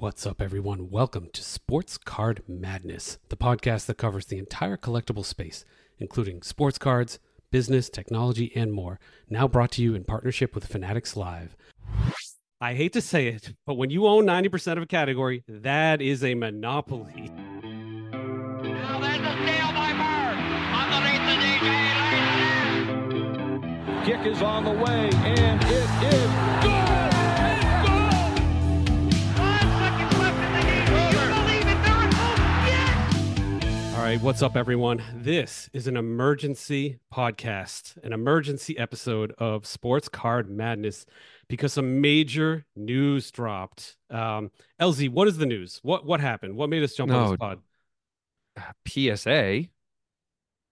What's up, everyone? Welcome to Sports Card Madness, the podcast that covers the entire collectible space, including sports cards, business, technology, and more. Now brought to you in partnership with Fanatics Live. I hate to say it, but when you own 90% of a category, that is a monopoly. Now there's a steal by Bird. Underneath the DJ. Kick is on the way, and it is good. All right, what's up, everyone? This is an emergency podcast, an emergency episode of Sports Card Madness because some major news dropped. Um, LZ, what is the news? What what happened? What made us jump on No. this pod? PSA,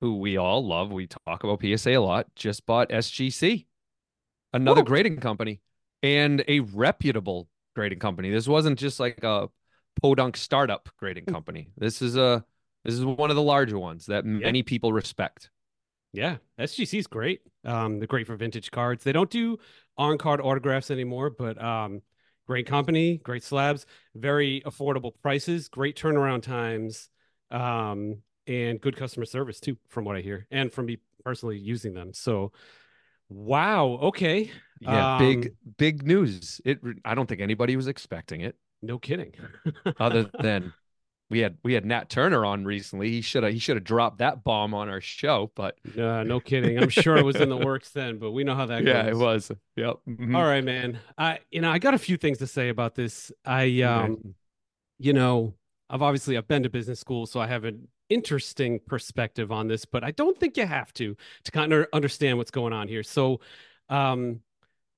who we all love, we talk about PSA a lot, just bought SGC, another Woo. grading company and a reputable grading company. This wasn't just like a podunk startup grading Hmm. company. This is a this is one of the larger ones that many people respect. Yeah, SGC is great. Um, they're great for vintage cards. They don't do on card autographs anymore, but um, great company, great slabs, very affordable prices, great turnaround times, um, and good customer service too, from what I hear, and from me personally using them. So, wow, okay, Yeah, big Um, big news. It I don't think anybody was expecting it no kidding. other than we had we had Nat Turner on recently. He should have he should have dropped that bomb on our show, but Uh, no kidding. I'm sure it was in the works then, but we know how that yeah, goes. it was. Yep. Mhm. All right, man. I you know I got a few things to say about this. I um you know I've obviously I've been to business school, so I have an interesting perspective on this, but I don't think you have to to kind of understand what's going on here. So, um,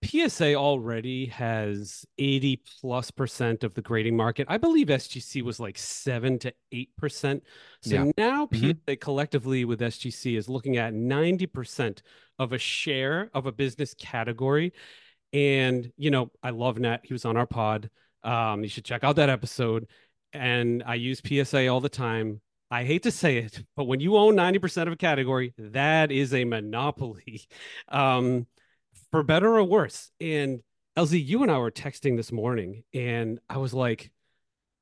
PSA already has 80 plus percent of the grading market. I believe SGC was like seven to eight percent. So Yeah. now Mhm. PSA collectively with SGC is looking at 90 percent of a share of a business category. And, you know, I love Nat. He was on our pod. Um, you should check out that episode. And I use PSA all the time. I hate to say it, but when you own 90% of a category, that is a monopoly. Um, for better or worse. And LZ, you and I were texting this morning, and I was like,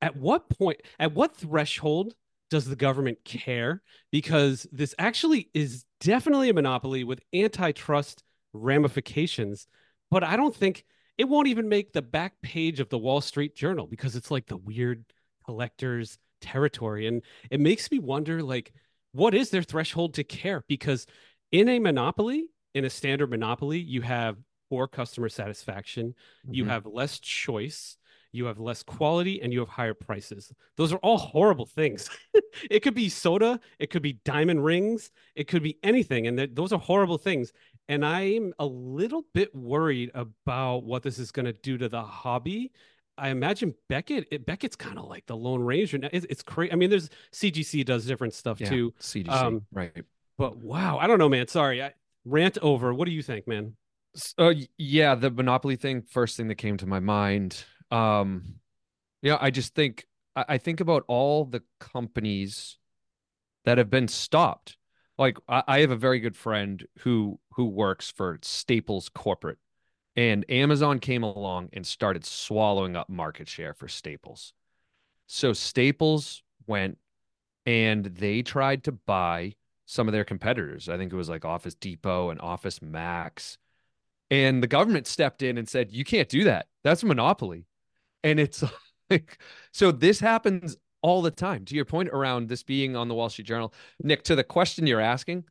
at what point, at what threshold does the government care? Because this actually is definitely a monopoly with antitrust ramifications, but I don't think it won't even make the back page of the Wall Street Journal because it's like the weird collectors territory. And it makes me wonder, like, what is their threshold to care? Because in a monopoly, in a standard monopoly, you have poor customer satisfaction, you Mhm. have less choice, you have less quality, and you have higher prices. Those are all horrible things. it could be soda, it could be diamond rings, it could be anything. And th- those are horrible things. And I'm a little bit worried about what this is going to do to the hobby. I imagine Beckett, it, Beckett's kind of like the Lone Ranger. Now, It's, it's crazy. I mean, there's CGC does different stuff Yeah, too. CGC, um, right? But wow, I don't know, man. Sorry. I, rant over. What do you think, man? Uh, yeah, the monopoly thing. First thing that came to my mind. Um, yeah, I just think I, I think about all the companies that have been stopped. Like I, I have a very good friend who who works for Staples Corporate, and Amazon came along and started swallowing up market share for Staples. So Staples went and they tried to buy some of their competitors. I think it was like Office Depot and Office Max. And the government stepped in and said, you can't do that. That's a monopoly. And it's like, so this happens all the time. To your point around this being on the Wall Street Journal, Nick, to the question you're asking,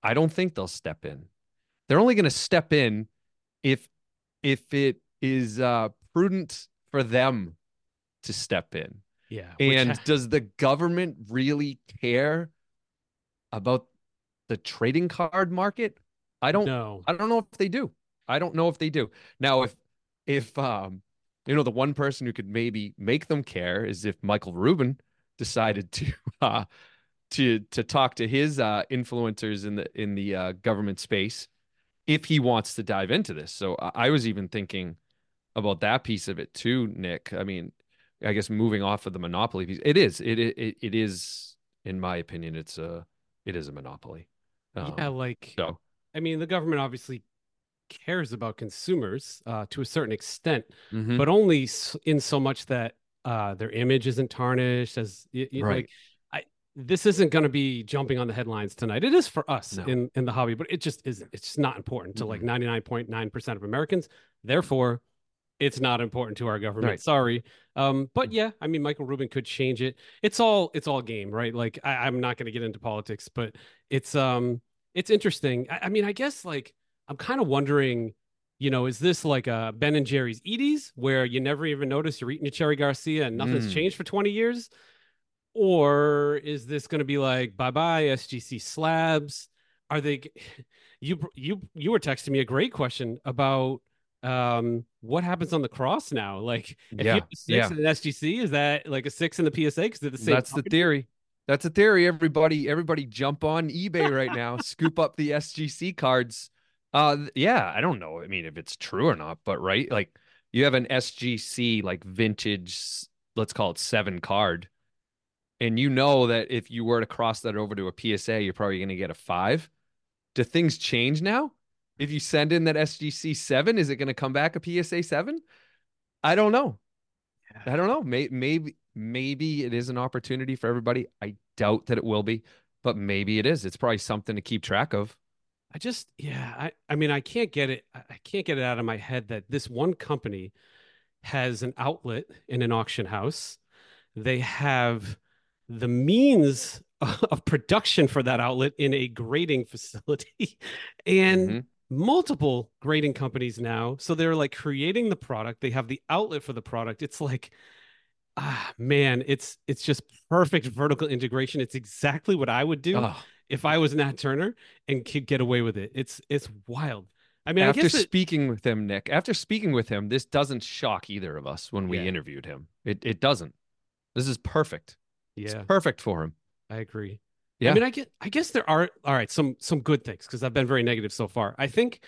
I don't think they'll step in. They're only going to step in if if it is uh, prudent for them to step in. Yeah. And ha- does the government really care about the trading card market? I don't no. I don't know if they do. I don't know if they do. Now if if um you know the one person who could maybe make them care is if Michael Rubin decided to uh to to talk to his uh influencers in the in the uh government space if he wants to dive into this. So I, I was even thinking about that piece of it too, Nick. I mean, I guess moving off of the monopoly piece, it is it it, it is in my opinion it's a it is a monopoly. yeah, Um, like so I mean, the government obviously cares about consumers uh, to a certain extent, mhm. but only in so much that Uh, their image isn't tarnished. As y- y- Right. like, I this isn't going to be jumping on the headlines tonight. It is for us No. in in the hobby, but it just isn't. It's just not important to like ninety nine point nine percent of Americans. Therefore, it's not important to our government. Right. Sorry. Um, but yeah, I mean, Michael Rubin could change it. It's all it's all game, right? Like I, I'm not going to get into politics, but it's um it's interesting. I, I mean, I guess like I'm kind of wondering, you know, is this like a Ben and Jerry's Edy's where you never even notice you're eating a Cherry Garcia and nothing's Mm. changed for 20 years? Or is this going to be like bye bye SGC slabs? Are they you you you were texting me a great question about um what happens on the cross now? Like if Yeah, you have a six yeah. in an SGC, is that like a six in the PSA? Because they're the same. That's the theory. That's a theory. Everybody, everybody, jump on eBay right now. scoop up the SGC cards. Uh, yeah, I don't know. I mean, if it's true or not, but right, like you have an SGC like vintage, let's call it seven card, and you know that if you were to cross that over to a PSA, you're probably going to get a five. Do things change now? If you send in that SGC seven, is it going to come back a PSA seven? I don't know. I don't know. May, maybe maybe it is an opportunity for everybody. I doubt that it will be, but maybe it is. It's probably something to keep track of. I just, yeah, I, I mean, I can't get it. I can't get it out of my head that this one company has an outlet in an auction house. They have the means of production for that outlet in a grading facility and Mhm. Multiple grading companies now. So they're like creating the product. They have the outlet for the product. It's like, ah, man, it's it's just perfect vertical integration. It's exactly what I would do Oh, if I was Nat Turner and could get away with it. It's it's wild. I mean, after I guess it, speaking with him, Nick, after speaking with him, this doesn't shock either of us when we Yeah. interviewed him. It it doesn't. This is perfect. yeah, It's perfect for him. I agree. Yeah. I mean, I get I guess there are all right, some some good things because I've been very negative so far. I think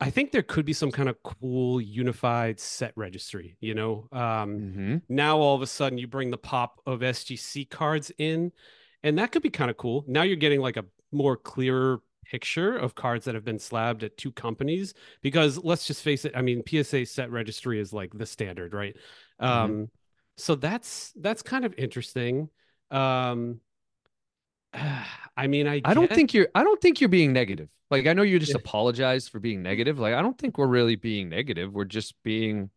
I think there could be some kind of cool unified set registry, you know. Um hmm now all of a sudden you bring the pop of SGC cards in, and that could be kind of cool. Now you're getting like a more clearer picture of cards that have been slabbed at two companies because let's just face it, I mean PSA set registry is like the standard, right? Mhm. Um so that's that's kind of interesting. Um I mean I I don't think you're. I don't think you're being negative. Like I know you just Yeah. apologized for being negative. Like I don't think we're really being negative. We're just being.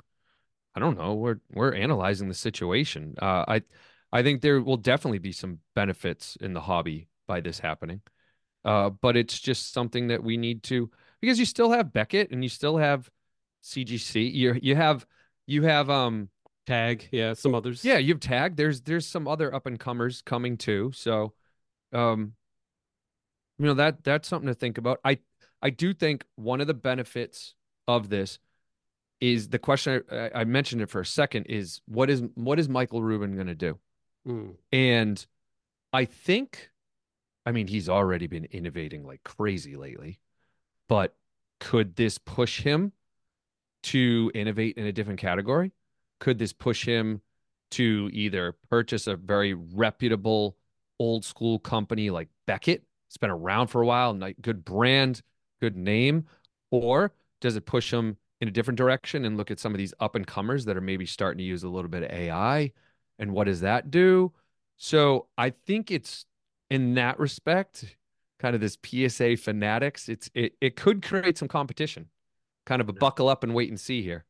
I don't know. We're we're analyzing the situation. Uh, I I think there will definitely be some benefits in the hobby by this happening. Uh, but it's just something that we need to because you still have Beckett and you still have CGC. You you have you have um tag, yeah, some others. yeah, you have tag. There's there's some other up and comers coming too. So, um, you know that that's something to think about. I I do think one of the benefits of this is the question I, I mentioned it for a second is what is what is Michael Rubin going to do? Mm. And I think, I mean, he's already been innovating like crazy lately, but could this push him to innovate in a different category? Could this push him to either purchase a very reputable old school company like Beckett? It's been around for a while, like good brand, good name, or does it push them in a different direction and look at some of these up and comers that are maybe starting to use a little bit of AI? And what does that do? So I think it's in that respect, kind of this PSA fanatics. It's it it could create some competition. Kind of a buckle up and wait and see here.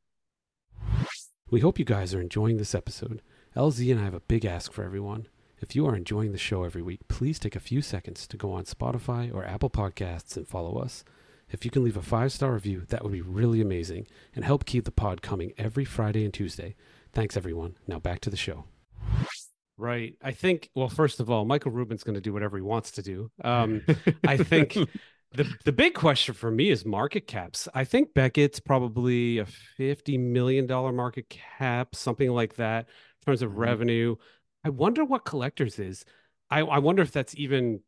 We hope you guys are enjoying this episode. LZ and I have a big ask for everyone. If you are enjoying the show every week, please take a few seconds to go on Spotify or Apple Podcasts and follow us. If you can leave a five star review, that would be really amazing and help keep the pod coming every Friday and Tuesday. Thanks, everyone. Now back to the show. Right. I think, well, first of all, Michael Rubin's going to do whatever he wants to do. Um, I think the the big question for me is market caps. I think Beckett's probably a fifty million dollar market cap, something like that, in terms of Mhm. revenue. I wonder what collectors is. I, I wonder if that's even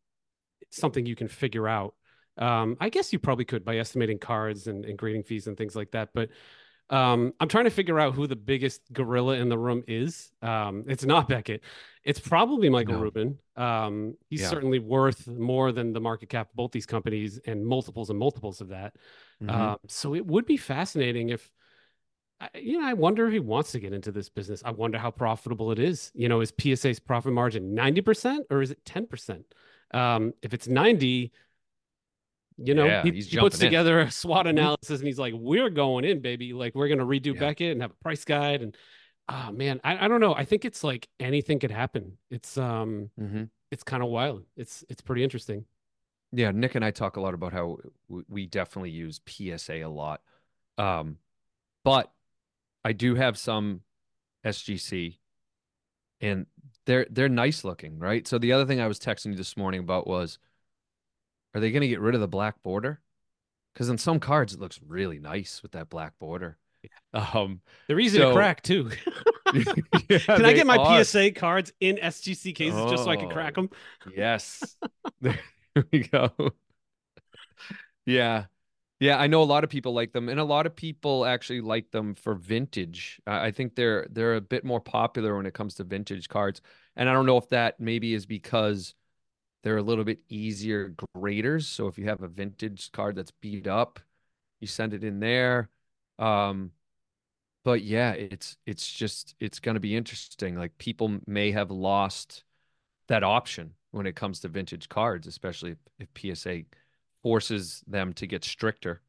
something you can figure out. Um, I guess you probably could by estimating cards and, and grading fees and things like that. But um, I'm trying to figure out who the biggest gorilla in the room is. Um, it's not Beckett. It's probably Michael No. Rubin. Um, he's Yeah. certainly worth more than the market cap of both these companies and multiples and multiples of that. Mhm. Um, so it would be fascinating if you know, I wonder if he wants to get into this business. I wonder how profitable it is. You know, is PSA's profit margin 90% or is it 10%? Um, if it's 90, you know, Yeah, he, he puts in. together a SWOT Mhm. analysis and he's like, we're going in, baby. Like, we're going to redo Yeah. Beckett and have a price guide. And, ah, man, I, I don't know. I think it's like anything could happen. It's, um, Mm-hmm. it's kind of wild. It's, it's pretty interesting. Yeah, Nick and I talk a lot about how we definitely use PSA a lot. Um, but I do have some SGC and they're they're nice looking, right? So the other thing I was texting you this morning about was are they going to get rid of the black border? Because on some cards it looks really nice with that black border. Um, They're easy So- to crack too. yeah, Can I get my are. PSA cards in SGC cases just so I can crack Oh. them? Yes. There we go. Yeah. Yeah, I know a lot of people like them, and a lot of people actually like them for vintage. I think they're they're a bit more popular when it comes to vintage cards. And I don't know if that maybe is because they're a little bit easier graders. So if you have a vintage card that's beat up, you send it in there. Um, but yeah, it's it's just it's going to be interesting. Like people may have lost that option when it comes to vintage cards, especially if, if PSA forces them to get stricter.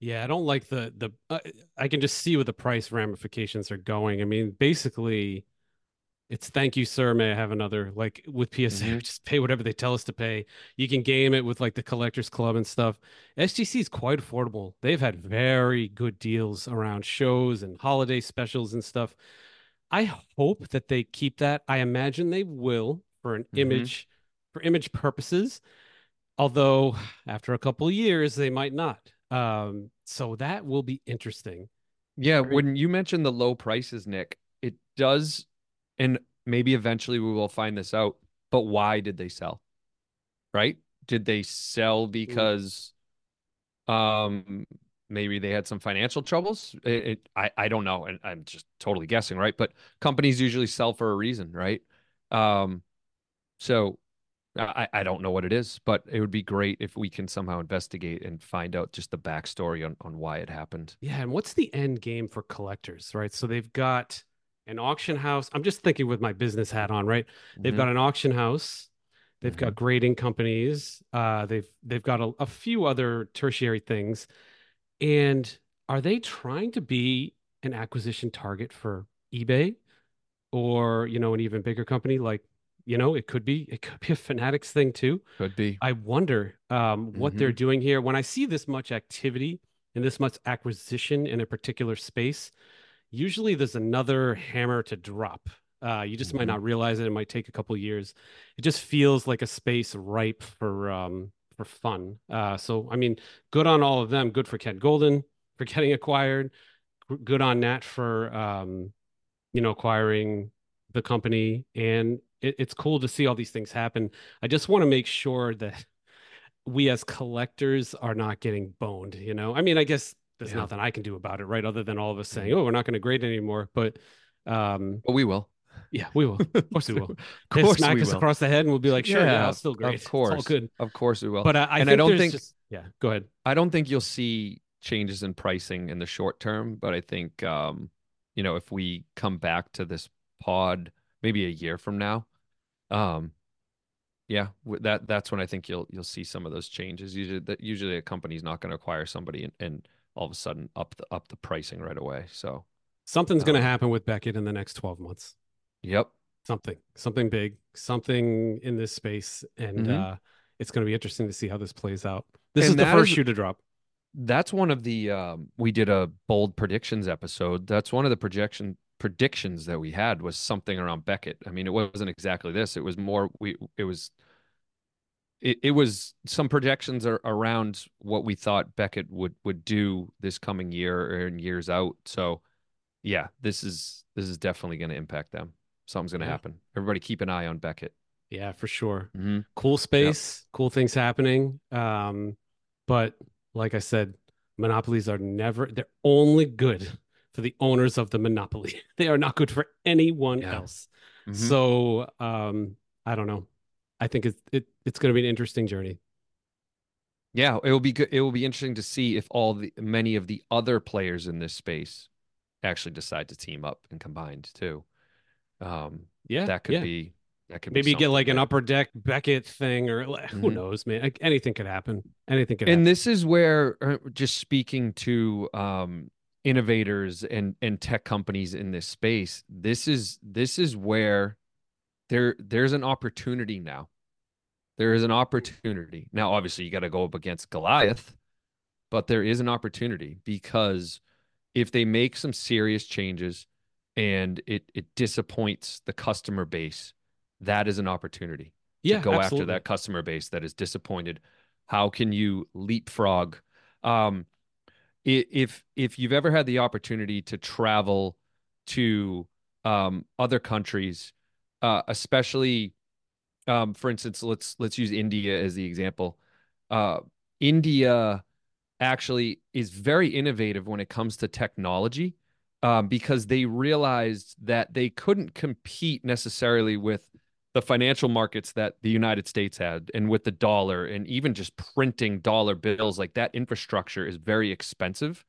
Yeah, I don't like the the. Uh, I can just see where the price ramifications are going. I mean, basically, it's thank you, sir. May I have another? Like with PSA, Mhm. just pay whatever they tell us to pay. You can game it with like the collectors club and stuff. SGC is quite affordable. They've had very good deals around shows and holiday specials and stuff. I hope that they keep that. I imagine they will for an Mhm. image for image purposes. Although after a couple of years they might not. Um, so that will be interesting. Yeah, when you mentioned the low prices, Nick, it does, and maybe eventually we will find this out, but why did they sell? Right? Did they sell because um maybe they had some financial troubles? It, it I I don't know, and I'm just totally guessing, right? But companies usually sell for a reason, right? Um so I, I don't know what it is, but it would be great if we can somehow investigate and find out just the backstory on, on why it happened. Yeah, and what's the end game for collectors, right? So they've got an auction house. I'm just thinking with my business hat on, right? They've Mhm. got an auction house. They've got grading companies. Uh, they've they've got a, a few other tertiary things. And are they trying to be an acquisition target for eBay or, you know, an even bigger company like, you know, it could be it could be a Fanatics thing too. could be. I wonder um, what they're doing here. When I see this much activity and this much acquisition in a particular space, usually there's another hammer to drop. Uh, you just might Mhm. not realize it. It might take a couple years. It just feels like a space ripe for um, for fun. Uh, so I mean, good on all of them. Good for Ken Goldin for getting acquired. Good on Nat for um, you know acquiring the company, and it, it's cool to see all these things happen. I just want to make sure that we as collectors are not getting boned. You know, I mean, I guess there's Yeah. nothing I can do about it, right? Other than all of us saying, "Oh, we're not going to grade anymore." But um, But we will. yeah, we will. Of course we will. Of course smack we us will. across the head, and we'll be like, "Sure, yeah, Yeah, I'll still grade. Of It's all course. good." Of course we will. But I, I And I don't think- just- yeah. Go ahead. I don't think you'll see changes in pricing in the short term, but I think um, you know, if we come back to this pod maybe a year from now, um, yeah, that that's when I think you'll you'll see some of those changes. Usually, that usually a company's not going to acquire somebody and, and all of a sudden up the up the pricing right away. So, Something's going to Um, happen with Beckett in the next 12 months. yep, Something, something big, something in this space, and Mhm. uh, it's going to be interesting to see how this plays out. This And is the first is- shoe to drop. that's one of the um, we did a bold predictions episode. That's one of the projection predictions that we had was something around Beckett. I mean, it wasn't exactly this. It was more we it was it, it was some projections are around what we thought Beckett would would do this coming year and years out. So yeah, this is this is definitely going to impact them. Something's going to Yeah. happen. Everybody keep an eye on Beckett. Yeah, for sure. Mm-hmm. Cool space, cool things happening. Um, but like I said, monopolies are never, they're only good for the owners of the monopoly. They are not good for anyone Yeah. else. Mhm. So um, I don't know. I think it's it, it's going to be an interesting journey. Yeah, it will be good. It will be interesting to see if all the many of the other players in this space actually decide to team up and combined too. Um, Yeah, that could yeah. be that could maybe get like an upper deck Beckett thing, or like, who Mhm. knows, man? Like, anything could happen. Anything could and happen. this is where uh, just speaking to um innovators and and tech companies in this space this is this is where there there's an opportunity now. There is an opportunity. Now obviously you got to go up against goliath but there is an opportunity because if they make some serious changes and it it disappoints the customer base that is an opportunity yeah, to go after that customer base that is disappointed. How can you leapfrog? Um if if you've ever had the opportunity to travel to um other countries uh especially um for instance let's let's use India as the example. Uh India actually is very innovative when it comes to technology um, because they realized that they couldn't compete necessarily with the financial markets that the United States had and with the dollar and even just printing dollar bills like that infrastructure is very expensive.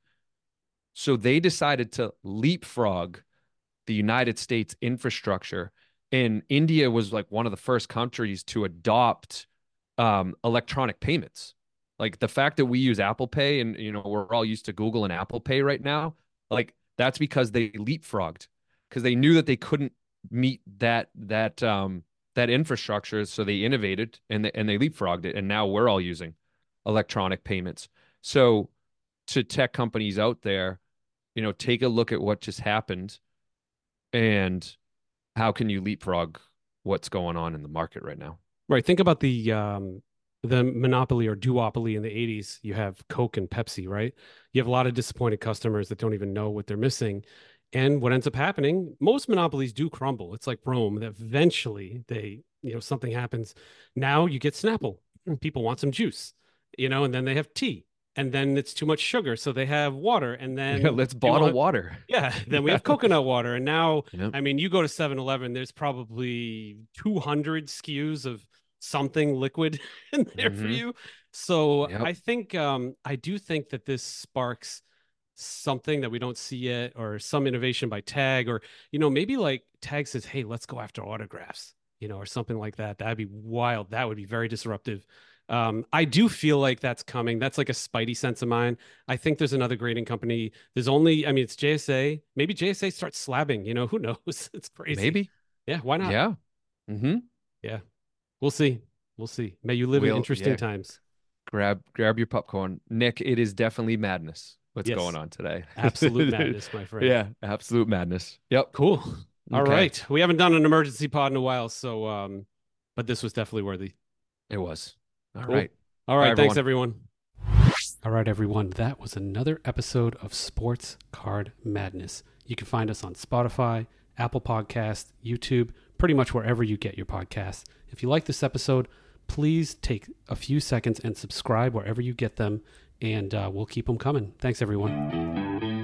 So they decided to leapfrog the United States infrastructure. And India was like one of the first countries to adopt um, electronic payments. Like the fact that we use Apple Pay and you know we're all used to Google and Apple Pay right now, like that's because they leapfrogged because they knew that they couldn't meet that that um that infrastructure, so they innovated and they, and they leapfrogged it, and now we're all using electronic payments. So to tech companies out there, you know, take a look at what just happened, and how can you leapfrog what's going on in the market right now? Right. Think about the um the monopoly or duopoly in the 80s. You have Coke and Pepsi, right? You have a lot of disappointed customers that don't even know what they're missing. And what ends up happening, most monopolies do crumble. It's like Rome that eventually they, you know, something happens. Now you get Snapple. People want some juice, you know, and then they have tea. And then it's too much sugar. So they have water. And then Yeah, let's bottle water. Yeah. Then we have coconut water. And now Yep. I mean, you go to 7 Eleven, there's probably 200 SKUs of something liquid in there for Mhm. you. So Yep. I think, um, I do think that this sparks something that we don't see yet, or some innovation by Tag, or, you know, maybe like Tag says, hey, let's go after autographs, you know, or something like that. That'd be wild. That would be very disruptive. Um, I do feel like that's coming. That's like a spidey sense of mine. I think there's another grading company. There's only, I mean, it's JSA. Maybe JSA starts slabbing, you know, who knows? It's crazy. Maybe. Yeah, why not? Yeah. Mm-hmm. We'll see. We'll see. May you live in We'll- interesting yeah. times. Grab grab your popcorn. Nick, it is definitely madness. What's Yes. going on today? Absolute madness, my friend. Yeah, absolute madness. Yep. Cool. All Okay. right. We haven't done an emergency pod in a while, so um, but this was definitely worthy. It was. All right. Cool. All right. Bye, thanks, everyone. All right, everyone. That was another episode of Sports Card Madness. You can find us on Spotify, Apple Podcast, YouTube, pretty much wherever you get your podcasts. If you like this episode, please take a few seconds and subscribe wherever you get them, and uh, we'll keep them coming. Thanks, everyone.